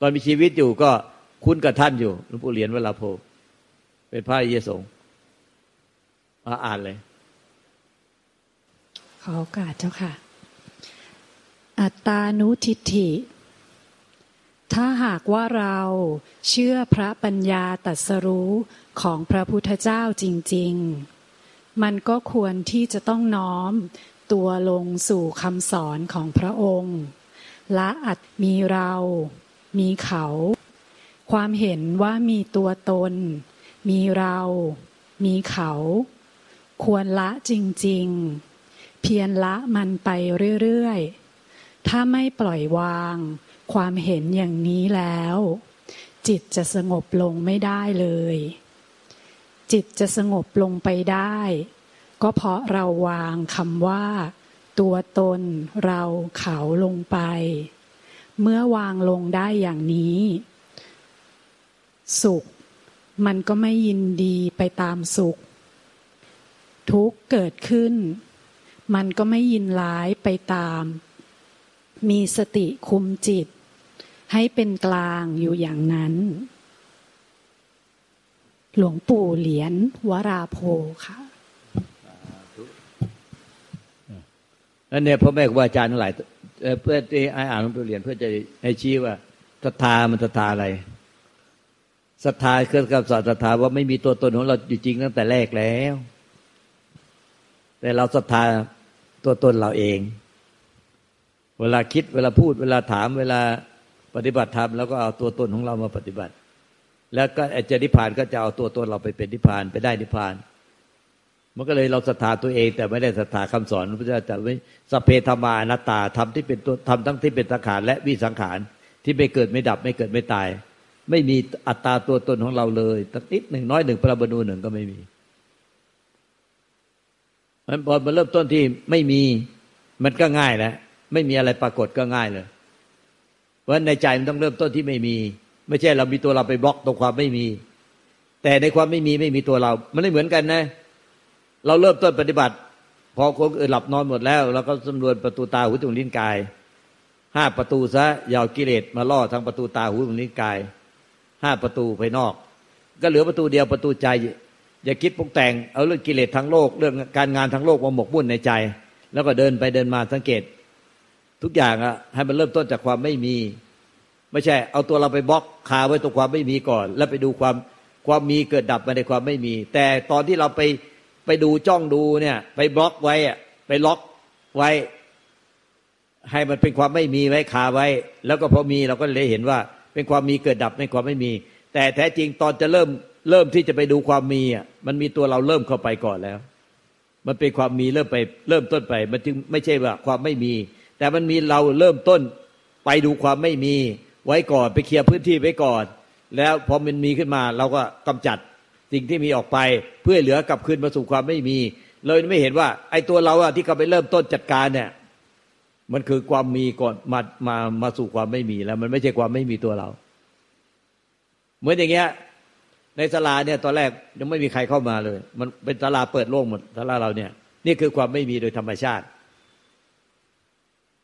ตอนมีชีวิตอยู่ก็คุ้นกับท่านอยู่ลุปู่เหรียญเวลาโพ เป็นพระเยสงมาอ่านเลย ขอโอกาสเจ้าค่ะ อัตตานุทิฏฐิ ถ้าหากว่าเราเชื่อพระปัญญาตรัสรู้ของพระพุทธเจ้าจริง ๆ มันก็ควรที่จะต้องน้อมตัวลงสู่คำสอนของพระองค์ ละอัดมีเรา มีเขา ความเห็นว่ามีตัวตน มีเรา มีเขา ควรละจริง ๆ เพียรละมันไปเรื่อย ๆ ถ้าไม่ปล่อยวาง ความเห็นอย่างนี้แล้ว จิตจะสงบลงไม่ได้เลย จิตจะสงบลงไปได้ ก็เพราะเราวางคำว่า ตัวตนเราเขาลงไป เมื่อวางลงได้อย่างนี้ สุข มันก็ไม่ยินดีไปตามสุข ทุกเกิดขึ้น มันก็ไม่ยินร้ายไปตามมีสติคุมจิต ให้เป็นกลางอยู่อย่างนั้น หลวงปู่เหรียญวราโพค่ะนั่นเนี่ยพ่อแม่ครูอาจารย์ทั้งหลายเพื่อที่ไอ้อ่านหลวงปู่เหรียญเพื่อจะให้ชี้ว่าศรัทธามันศรัทธาอะไรศรัทธาคือกับศรัทธาว่าไม่มีตัวตนของเราอยู่จริงตั้งแต่แรกแล้ว แต่เราศรัทธาตัวตนเราเอง เวลาคิดเวลาพูดเวลาถามเวลา ปฏิบัติธรรมแล้วก็เอาตัวตนของเรามาปฏิบัติ แล้วก็จะนิพพานก็จะเอาตัวตนเราไปเป็นนิพพานไปได้นิพพาน มันก็เลยเราศรัทธาตัวเอง แต่ไม่ได้ศรัทธาคำสอนพระเจ้าแต่ไม่สเพธรรมานัตาทำที่เป็นตัวทำทั้งที่เป็นสังขารและวิสังขารที่ไม่เกิดไม่ดับไม่เกิดไม่ตาย ไม่มีอัตตาตัวตนของเราเลยตันิดหนึ่งน้อยหนึ่งปรบนูหนึ่งก็ไม่มีมันพอมันเริ่มต้นที่ไม่มีมันก็ง่ายแล้วไม่มีอะไรปรากฏก็ง่ายเลย ราะในใจมันต้องเริ่มต้นที่ไม่มี ไม่ใช่เรามีตัวเราไปบล็อกตรงความไม่มี แต่ในความไม่มีไม่มีตัวเรา มันไม่เหมือนกันนะ เราเริ่มต้นปฏิบัติ พอคนอื่นหลับนอนหมดแล้วเราก็สำรวจประตูตาหูจมูกลิ้นกายห้าประตูซะยาวกิเลสมาล่อทางประตูตาหูจมูกลิ้นกายห้าประตูภายนอก ก็เหลือประตูเดียวประตูใจ อย่าคิดปรุงแต่งเอาเรื่องกิเลสทั้งโลก เรื่องการงานทั้งโลกมาหมกมุ่นในใจ แล้วก็เดินไปเดินมาสังเกต ทุกอย่างอะให้มันเริ่มต้นจากความไม่มี ไม่ใช่ เอาตัวเราไปบล็อกคาไว้ตรงความไม่มีก่อน แล้วไปดูความความมีเกิดดับมาในความไม่มี แต่ตอนที่เราไปไปดูจ้องดูเนี่ย ไปบล็อกไว้อะไปล็อกไว้ ให้มันเป็นความไม่มีไว้คาไว้ แล้วก็พอมีเราก็เลยเห็นว่า เป็นความมีเกิดดับในความไม่มี แต่แท้จริงตอนจะเริ่มเริ่มที่จะไปดูความมีอะมันมีตัวเราเริ่มเข้าไปก่อนแล้ว มันเป็นความมีเริ่มไปเริ่มต้นไป มันจึงไม่ใช่ว่าความไม่มี แต่มันมีเราเริ่มต้นไปดูความไม่มีไว้ก่อนไปเคลียร์พื้นที่ไว้ก่อน แล้วพอมันมีขึ้นมาเราก็กำจัดสิ่งที่มีออกไปเพื่อเหลือกลับคืนมาสู่ความไม่มี เลยไม่เห็นว่า ไอ้ตัวเราอะที่เขาไปเริ่มต้นจัดการเนี่ยมันคือความมีก่อนมามามาสู่ความไม่มีแล้ว มันไม่ใช่ความไม่มีตัวเรา เหมือนอย่างเงี้ย ในศาลาเนี่ยตอนแรกยังไม่มีใครเข้ามาเลย มันเป็นศาลาเปิดโล่งหมดศาลาเราเนี่ย นี่คือความไม่มีโดยธรรมชาติ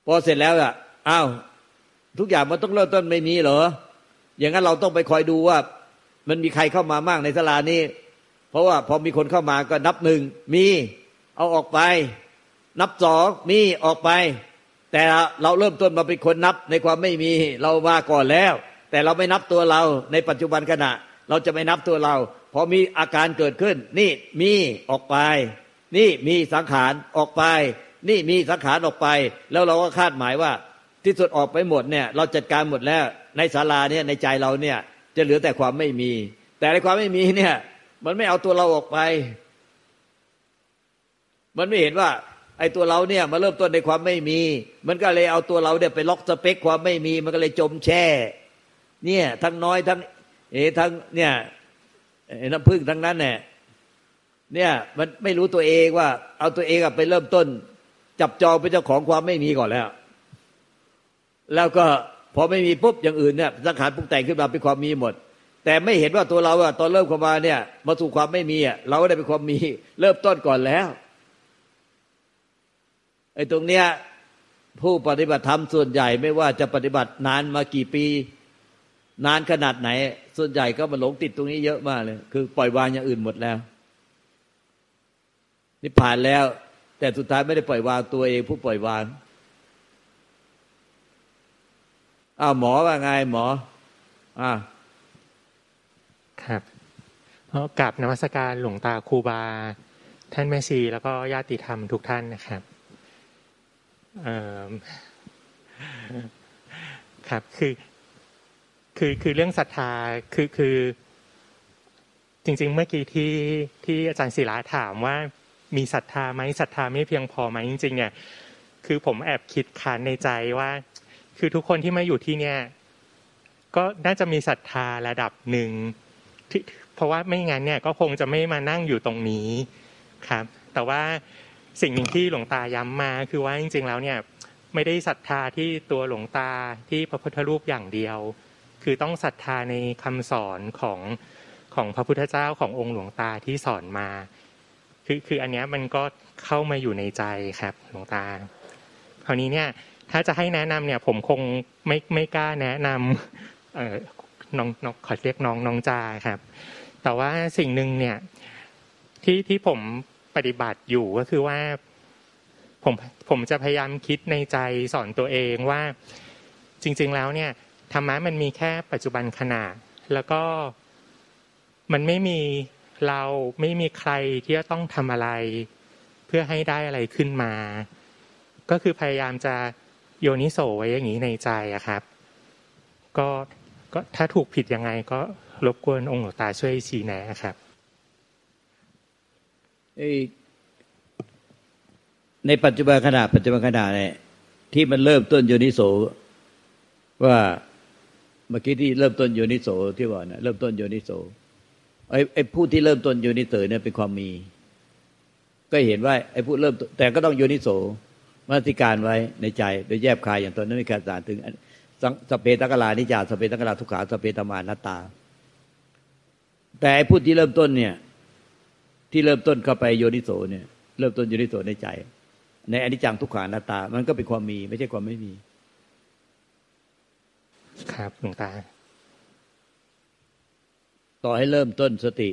พอเสร็จแล้วอะอ้าวทุกอย่างมันต้องเริ่มต้นไม่มีเหรอ อย่างนั้นเราต้องไปคอยดูว่า มันมีใครเข้ามามั่งในศาลานี้ เพราะว่าพอมีคนเข้ามาก็นับหนึ่งมี เอาออกไป นับสองมีออกไป แต่เราเริ่มต้นมาเป็นคนนับในความไม่มีเรามาก่อนแล้ว แต่เราไม่นับตัวเราในปัจจุบันขณะ เราจะไม่นับตัวเราพอมีอาการเกิดขึ้น นี่มีออกไป นี่มีสังขารออกไป นี่มีสังขารออกไป แล้วเราก็คาดหมายว่า ที่สุดออกไปหมดเนี่ยเราจัดการหมดแล้วในศาลาเนี่ยในใจเราเนี่ยจะเหลือแต่ความไม่มี แต่ในความไม่มีเนี่ยมันไม่เอาตัวเราออกไป มันไม่เห็นว่า ไอ้ตัวเราเนี่ยมาเริ่มต้นในความไม่มี มันก็เลยเอาตัวเราเนี่ยไปล็อกสเปคความไม่มี มันก็เลยจมแช่ เนี่ยทั้งน้อยทั้ง เอทั้งเนี่ยน้ำพึ่งทั้งนั้นเนี่ยเนี่ยมันไม่รู้ตัวเองว่า เอาตัวเองไปเริ่มต้น จับจองเป็นเจ้าของความไม่มีก่อนแล้ว แล้วก็พอไม่มีปุ๊บอย่างอื่นเนี่ยสังขารปรุงแต่งขึ้นมาเป็นความมีหมด แต่ไม่เห็นว่าตัวเราอะตอนเริ่มเข้ามาเนี่ย มาสู่ความไม่มีอะเราก็ได้เป็นความมีเริ่มต้นก่อนแล้วไอ้ตรงเนี้ยผู้ปฏิบัติธรรมส่วนใหญ่ไม่ว่าจะปฏิบัตินานมากี่ปี นานขนาดไหน ส่วนใหญ่ก็มาหลงติดตรงนี้เยอะมากเลย คือปล่อยวางอย่างอื่นหมดแล้วนี่ผ่านแล้ว แต่สุดท้ายไม่ได้ปล่อยวางตัวเองผู้ปล่อยวางอ้าวหมอว่าไงหมอ อ่า ครับเพราะกับนมัสการหลวงตาครูบา ท่านแม่ชีแล้วก็ญาติธรรมทุกท่านนะครับครับคือ คือคือเรื่องศรัทธาคือคือ จริง ๆ เมื่อกี้ที่ที่อาจารย์ศิลาถามว่า มีศรัทธาไหมศรัทธาไม่เพียงพอไหมจริงๆเนี่ยคือผมแอบคิดคันในใจว่า คือทุกคนที่มาอยู่ที่เนี่ยก็น่าจะมีศรัทธาระดับหนึ่งเพราะว่าไม่งั้นเนี่ยก็คงจะไม่มานั่งอยู่ตรงนี้ครับ แต่ว่าสิ่งหนึ่งที่หลวงตาย้ำมา คือว่าจริง ๆ แล้วเนี่ยไม่ได้ศรัทธาที่ตัวหลวงตาที่พระพุทธรูปอย่างเดียว คือต้องศรัทธาในคำสอนของของพระพุทธเจ้าขององค์หลวงตาที่สอนมา คือคืออันนี้มันก็เข้ามาอยู่ในใจครับหลวงตาคราวนี้เนี่ย ถ้าจะให้แนะนำเนี่ย ผมคงไม่ไม่กล้าแนะนำเอ่อน้องน้องขอเรียกน้องน้องจาครับ แต่ว่าสิ่งหนึ่งเนี่ย ที่ที่ผมปฏิบัติอยู่ก็คือว่า ผมผมจะพยายามคิดในใจสอนตัวเองว่า จริง ๆแล้วเนี่ยธรรมะมันมีแค่ปัจจุบันขณะแล้วก็มันไม่มี เราไม่มีใครที่จะต้องทำอะไร เพื่อให้ได้อะไรขึ้นมา ก็คือพยายามจะโยนิโสไว้อย่างนี้ในใจอะครับ ก็ก็ถ้าถูกผิดยังไงก็รบกวนองค์หลวงตาช่วยชี้แนะครับในปัจจุบันขณะปัจจุบันขณะเนี่ยที่มันเริ่มต้นโยนิโสว่าเมื่อกี้ที่เริ่มต้นโยนิโสที่ว่านะเริ่มต้นโยนิโส ไอ้ไอ้ผู้ที่เริ่มต้นโยนิโสเนี่ยเป็นความมี ก็เห็นว่าไอ้ผู้เริ่มแต่ก็ต้องโยนิโสมาติการไว้ในใจโดยแยบคายอย่างตอนนั้นมีการสารถึงสเปตกลานิจาสเปตกลาทุกขาสเปตมานาตา แต่ไอ้ผู้ที่เริ่มต้นเนี่ย ที่เริ่มต้นเข้าไปโยนิโสเนี่ย เริ่มต้นโยนิโสในใจ ในอนิจจังทุกขานาตา มันก็เป็นความมี ไม่ใช่ความไม่มี ครับหลวงตา ต่อให้เริ่มต้นสติ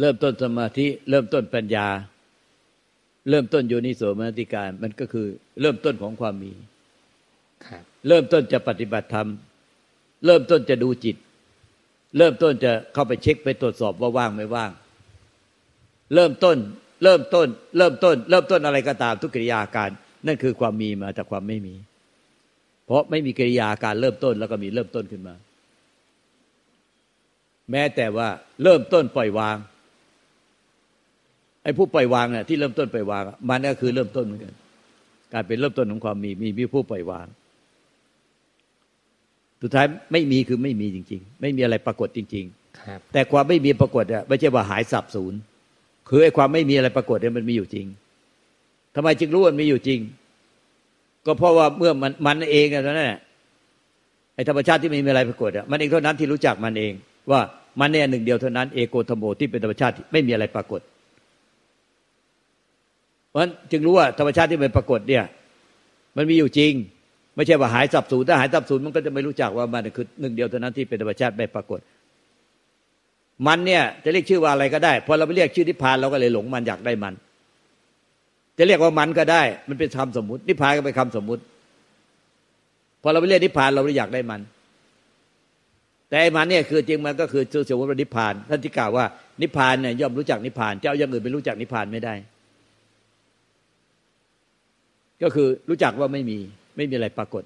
เริ่มต้นสมาธิ เริ่มต้นปัญญา เริ่มต้นโยนิโสมนติการ มันก็คือเริ่มต้นของความมีครับเริ่มต้นจะปฏิบัติธรรม เริ่มต้นจะดูจิต เริ่มต้นจะเข้าไปเช็คไปตรวจสอบว่าว่างไม่ว่าง เริ่มต้น เริ่มต้น เริ่มต้น เริ่มต้นอะไรก็ตามทุกกิริยาการ นั่นคือความมีมาจากความไม่มี เพราะไม่มีกิริยาการเริ่มต้นแล้วก็มีเริ่มต้นขึ้นมา แม้แต่ว่าเริ่มต้นปล่อยวางไอ้ผู้ปล่อยวางน่ะที่เริ่มต้นปล่อยวางอะมันก็คือเริ่มต้นเหมือนกันการเป็นเริ่มต้นของความมีมีมีผู้ปล่อยวางสุดท้ายไม่มีคือไม่มีจริง ๆ ไม่มีอะไรปรากฏจริงครับๆแต่ความไม่มีปรากฏอะไม่ใช่ว่าหายสับสูญคือไอ้ความไม่มีอะไรปรากฏเนี่ยมันมีอยู่จริงทำไมจึงรู้ว่ามันมีอยู่จริง ก็เพราะว่าเมื่อมันมันเองอะนั่นแหละไอ้ธรรมชาติที่ไม่มีอะไรปรากฏอะมันเองเท่านั้นที่รู้จักมันเอง ว่ามันเนี่ยหนึ่งเดียวเท่านั้น เอโกธโมที่เป็นธรรมชาติไม่มีอะไรปรากฏ เพราะฉะนั้นจึงรู้ว่าธรรมชาติที่ไม่ปรากฏเนี่ย มันมีอยู่จริง ไม่ใช่ว่าหายสับสูญถ้าหายสับสูญมันก็จะไม่รู้จักว่ามันคือหนึ่งเดียวเท่านั้นที่เป็นธรรมชาติไม่ปรากฏ มันเนี่ยจะเรียกชื่อว่าอะไรก็ได้พอเราไปเรียกชื่อนิพพานเราก็เลยหลงมันอยากได้มัน จะเรียกว่ามันก็ได้ มันเป็นคำสมมุตินิพพานก็เป็นคำสมมุติพอเราไปเรียกนิพพานเราเลยอยากได้มัน แต่มันเนี่ยคือจริงมันก็คือชื่อสมมติว่านิพพาน ท่านที่กล่าวว่านิพพานเนี่ยย่อมรู้จักนิพพานจะเอาอย่างอื่นไปรู้จักนิพพานไม่ได้ ก็คือรู้จักว่าไม่มีไม่มีอะไรปรากฏ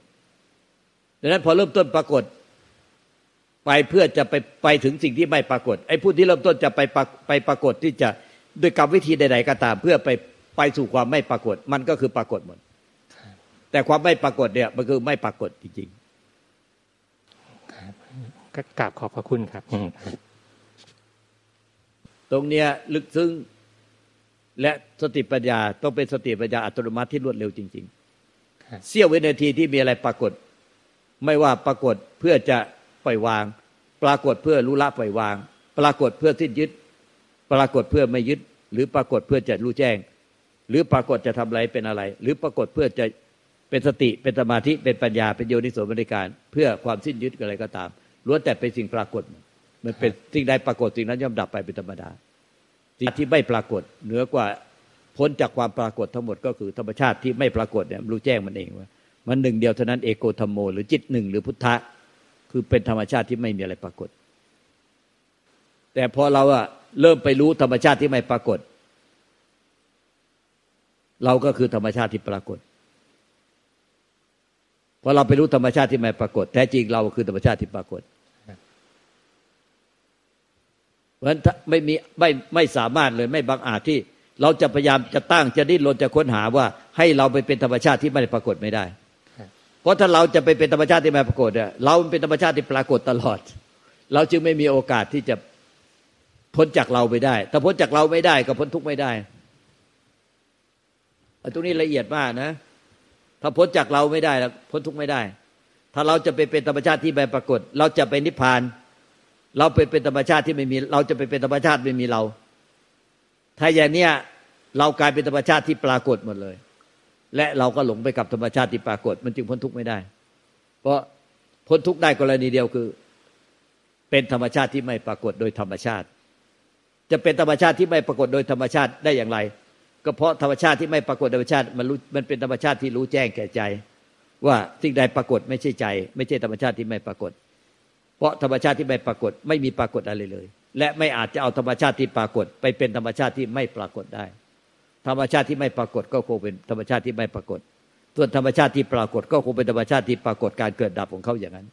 ดังนั้นพอเริ่มต้นปรากฏ ไปเพื่อจะไปไปถึงสิ่งที่ไม่ปรากฏไอ้ผู้ที่เริ่มต้นจะไปไปปรากฏที่จะด้วยกรรมวิธีใดๆก็ตาม เพื่อไปไปสู่ความไม่ปรากฏ มันก็คือปรากฏหมดแต่ความไม่ปรากฏเนี่ยมันคือไม่ปรากฏจริงครับ ก็กราบขอบพระคุณครับอืมๆตรงเนี้ยลึกซึ้งและสติปัญญาต้องเป็นสติปัญญาอัตโนมัติที่รวดเร็วจริงครับๆเสี้ยววินาทีที่มีอะไรปรากฏ ไม่ว่าปรากฏเพื่อจะปล่อยวาง ปรากฏเพื่อรู้ละปล่อยวาง ปรากฏเพื่อสิ้นยึด ปรากฏเพื่อไม่ยึด หรือปรากฏเพื่อจะรู้แจ้ง หรือปรากฏจะทำอะไรเป็นอะไร หรือปรากฏเพื่อจะเป็นสติเป็นสมาธิเป็นปัญญาเป็นโยนิโสมนสิการ เพื่อความสิ้นยึดอะไรก็ตาม ล้วนแต่เป็นสิ่งปรากฏ มันเป็นสิ่งใดปรากฏสิ่งนั้นย่อมดับไปเป็นธรรมดาสิ่งที่ไม่ปรากฏเหนือกว่าพ้นจากความปรากฏทั้งหมดก็คือธรรมชาติที่ไม่ปรากฏเนี่ยรู้แจ้งมันเองว่า มันหนึ่งเดียวเท่านั้นเอโกธรรมโมหรือจิตหนึ่งหรือพุทธะคือเป็นธรรมชาติที่ไม่มีอะไรปรากฏ แต่พอเราอะเริ่มไปรู้ธรรมชาติที่ไม่ปรากฏ เราก็คือธรรมชาติที่ปรากฏพอเราไปรู้ธรรมชาติที่ไม่ปรากฏ แท้จริงเราคือธรรมชาติที่ปรากฏ เพราะฉะนั้นถ้าไม่มีไม่ไม่สามารถเลยไม่บังอาจที่ เราจะพยายามจะตั้งจะดิ้นรนจะค้นหาว่าให้เราไปเป็นธรรมชาติที่ไม่ได้ปรากฏไม่ได้ เพราะถ้าเราจะไปเป็นธรรมชาติที่ไม่ปรากฏเนี่ยเราเป็นธรรมชาติที่ปรากฏตลอด เราจึงไม่มีโอกาสที่จะพ้นจากเราไปได้ ถ้าพ้นจากเราไม่ได้ก็พ้นทุกข์ไม่ได้อันตรงนี้ละเอียดมากนะ ถ้าพ้นจากเราไม่ได้แล้วพ้นทุกข์ไม่ได้ ถ้าเราจะไปเป็นธรรมชาติที่ไม่ปรากฏ เราจะไปนิพพาน เราไปเป็นธรรมชาติที่ไม่มี เราจะไปเป็นธรรมชาติไม่มีเรา ถ้าอย่างเนี้ยเรากลายเป็นธรรมชาติที่ปรากฏหมดเลย และเราก็หลงไปกับธรรมชาติที่ปรากฏ มันจึงพ้นทุกข์ไม่ได้ เพราะพ้นทุกข์ได้กรณีเดียวคือ เป็นธรรมชาติที่ไม่ปรากฏโดยธรรมชาติ จะเป็นธรรมชาติที่ไม่ปรากฏโดยธรรมชาติได้อย่างไร ก็เพราะธรรมชาติที่ไม่ปรากฏธรรมชาติมันรู้มันเป็นธรรมชาติที่รู้แจ้งแก่ใจ ว่าสิ่งใดปรากฏไม่ใช่ใจ ไม่ใช่ธรรมชาติที่ไม่ปรากฏ เพราะธรรมชาติที่ไม่ปรากฏไม่มีปรากฏอะไรเลย และไม่อาจจะเอาธรรมชาติที่ปรากฏ ไปเป็นธรรมชาติที่ไม่ปรากฏได้ ธรรมชาติที่ไม่ปรากฏก็คงเป็นธรรมชาติที่ไม่ปรากฏ ส่วนธรรมชาติที่ปรากฏก็คงเป็นธรรมชาติที่ปรากฏการเกิดดับของเขาอย่างนั้น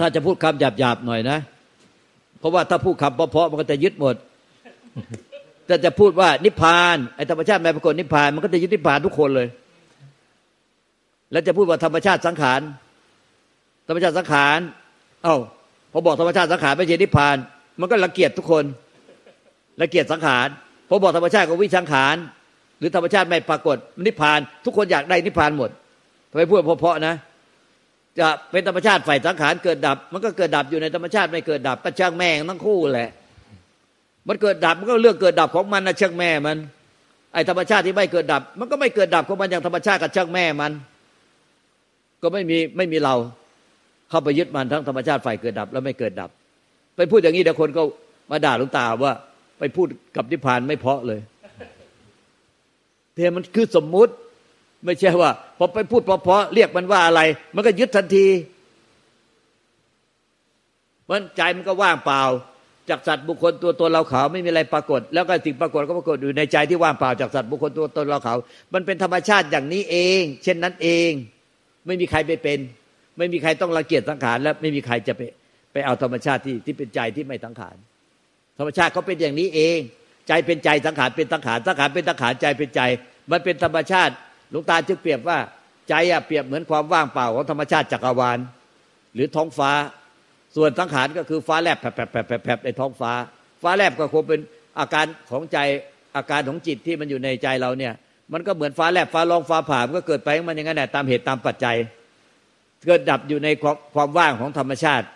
ถ้าจะพูดคำหยาบๆหน่อยนะ เพราะว่าถ้าพูดคำเพราะๆมันก็จะยึดหมดแต่จะพูดว่านิพพานไอ้ธรรมชาติไม่ปรากฏนิพพานมันก็จะยึดนิพพานทุกคนเลย แล้วจะพูดว่าธรรมชาติสังขาร ธรรมชาติสังขาร เอ้าพอบอกธรรมชาติสังขารไม่ใช่นิพพาน มันก็ละเกียดทุกคนละเกียดสังขารพอบอกธรรมชาติของวิสังขาร หรือธรรมชาติไม่ปรากฏนิพพาน ทุกคนอยากได้นิพพานหมดทำไมพูดเพราะๆนะ จะเป็นธรรมชาติฝ่ายสังขารเกิดดับ มันก็เกิดดับอยู่ในธรรมชาติไม่เกิดดับก็ช่างแม่งทั้งคู่แหละ มันเกิดดับมันก็เรื่องเกิดดับของมันนะช่างแม่มันไอ้ธรรมชาติที่ไม่เกิดดับ มันก็ไม่เกิดดับของมันอย่างธรรมชาติกับช่างแม่มัน ก็ไม่มีไม่มีเรา เข้าไปยึดมันทั้งธรรมชาติฝ่ายเกิดดับแล้วไม่เกิดดับ ไปพูดอย่างนี้เดี๋ยวคนก็มาด่าหลวงตาว่า ไปพูดกับนิพพานไม่เพาะเลยเทมันคือสมมุติ ไม่ใช่ว่าพอไปพูดเพาะๆเรียกมันว่าอะไร มันก็ยึดทันทีมันใจมันก็ว่างเปล่า จากสัตว์บุคคลตัวตนเราเขาไม่มีอะไรปรากฏ แล้วก็สิ่งปรากฏก็ปรากฏอยู่ในใจที่ว่างเปล่าจากสัตว์บุคคลตัวตนเราเขา มันเป็นธรรมชาติอย่างนี้เอง เช่นนั้นเอง ไม่มีใครไปเป็น ไม่มีใครต้องรังเกียจสังขาร และไม่มีใครจะไปไปเอาธรรมชาติที่ที่เป็นใจที่ไม่สังขาร ธรรมชาติเขาเป็นอย่างนี้เอง ใจเป็นใจสังขารเป็นสังขารสังขารเป็นสังขารใจเป็นใจ มันเป็นธรรมชาติหลวงตาจึงเปรียบว่าใจอะเปรียบเหมือนความว่างเปล่าของธรรมชาติจักรวาล หรือท้องฟ้า ส่วนสังขารก็คือฟ้าแลบแผลบแผลบแผลบในท้องฟ้า ฟ้าแลบก็คงเป็นอาการของใจอาการของจิตที่มันอยู่ในใจเราเนี่ย มันก็เหมือนฟ้าแลบฟ้าร้องฟ้าผ่ามันก็เกิดไปมันอย่างนั้นแหละตามเหตุตามปัจจัย เกิดดับอยู่ในความว่างของธรรมชาติ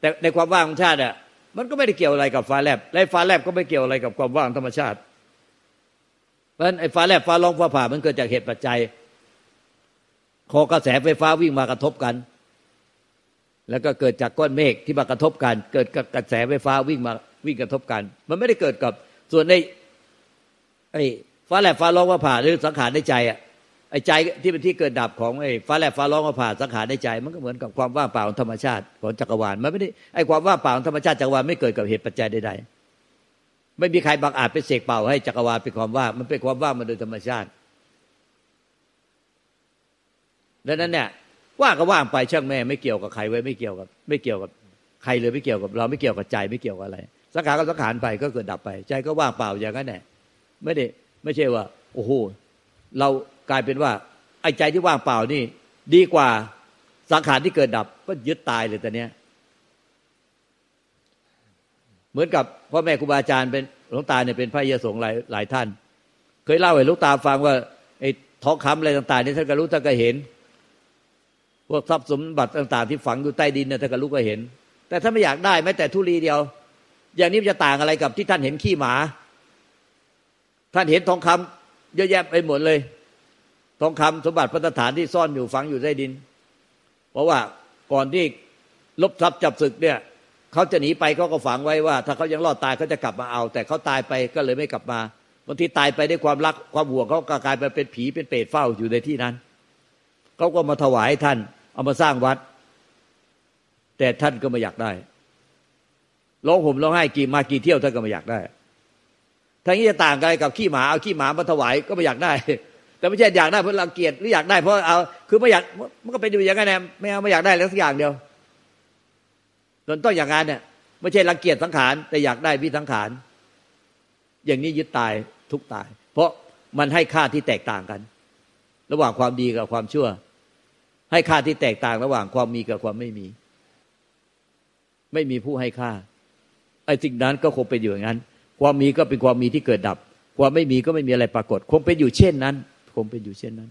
แต่ในความว่างของชาติอะมันก็ไม่ได้เกี่ยวอะไรกับฟ้าแลบและฟ้าแลบก็ไม่เกี่ยวอะไรกับความว่างธรรมชาติ เพราะฉะนั้นไอ้ฟ้าแลบฟ้าร้องฟ้าผ่ามันเกิดจากเหตุปัจจัยคอกระแสไฟฟ้าวิ่งมากระทบกัน แล้วก็เกิดจากก้อนเมฆที่มากระทบกัน เกิดกับกระแสไฟฟ้าวิ่งมาวิ่งกระทบกัน มันไม่ได้เกิดกับส่วนในไอ้ฟ้าแลบฟ้าร้องฟ้าผ่าหรือสังขารในใจอะ ไอ้ใจที่เป็นที่เกิดดับของไอ้ฟ้าแลบฟ้าร้องฟ้าผ่าสังขารในใจ มันก็เหมือนกับความว่างเปล่าของธรรมชาติของจักรวาลมันไม่ได้ไอ้ความว่างเปล่าของธรรมชาติจักรวาลไม่เกิดกับเหตุปัจจัยใดๆไม่มีใครบังอาจไปเสกเป่าให้จักรวาลเป็นความว่างมันเป็นความว่างมาโดยธรรมชาติดังนั้นเนี่ยว่างก็ว่างไปช่างแม่ไม่เกี่ยวกับใครไว้ไม่เกี่ยวกับ ไม่เกี่ยวกับใครเลยไม่เกี่ยวกับ เราไม่เกี่ยวกับใจไม่เกี่ยวกับอะไรสังขารก็สังขารไปก็เกิดดับไป ใจก็ว่างเปล่าอย่างนั้นแหละไม่ได้ ไม่ใช่ว่า โอ้โหเรา กลายเป็นว่าไอ้ใจที่ว่างเปล่านี่ ดีกว่าสังขารที่เกิดดับก็ยึดตายเลยตอนเนี้ย เหมือนกับพ่อแม่ครูบาอาจารย์เป็นหลวงตาเนี่ยเป็นพระเยสงหลายหลายท่าน เคยเล่าให้หลวงตาฟังว่าไอ้ทองคำอะไรต่างๆนี่ท่านก็รู้ท่านก็เห็น พวกทรัพย์สมบัติต่าง ๆ ที่ฝังอยู่ใต้ดินเนี่ยท่านก็รู้ก็เห็น แต่ถ้าไม่อยากได้แม้แต่ทุลีเดียว อย่างนี้จะต่างอะไรกับที่ท่านเห็นขี้หมา ท่านเห็นทองคำเยอะแยะไปหมดเลย ทองคำสมบัติพัฒฐานที่ซ่อนอยู่ฝังอยู่ใต้ดิน เพราะว่าก่อนที่ลบทรัพย์จับศึกเนี่ยเขาจะหนีไปเขาก็ฝังไว้ว่า ถ้าเขายังรอดตายเขาจะกลับมาเอา แต่เขาตายไปก็เลยไม่กลับมาบางทีตายไปด้วยความรักความห่วงเขาก็กลายไปเป็นผีเป็นเปรตเฝ้าอยู่ในที่นั้นเขาก็มาถวายท่าน เอามาสร้างวัด แต่ท่านก็ไม่อยากได้ร้องห่มร้องไห้กี่มากี่เที่ยวท่านก็ไม่อยากได้ทั้งนี้จะต่างกันกับขี้หมาเอาขี้หมามาถวายก็ไม่อยากได้ แต่ไม่ใช่อยากได้เพราะรังเกียจหรืออยากได้เพราะเอาคือไม่อยากมันก็เป็นอยู่อย่างนั้นแหละไม่เอาไม่อยากได้แล้วสักอย่างเดียวจนต้องอย่างนั้นเนี่ยไม่ใช่รังเกียจสังขาร แต่อยากได้วิสังขาร อย่างนี้ยึดตายทุกตาย เพราะมันให้ค่าที่แตกต่างกัน ระหว่างความดีกับความชั่ว ให้ค่าที่แตกต่างระหว่างความมีกับความไม่มี ไม่มีผู้ให้ค่าไอ้สิ่งนั้นก็คงเป็นอยู่อย่างนั้น ความมีก็เป็นความมีที่เกิดดับ ความไม่มีก็ไม่มีอะไรปรากฏ คงเป็นอยู่เช่นนั้น คงเป็นอยู่เช่นนั้น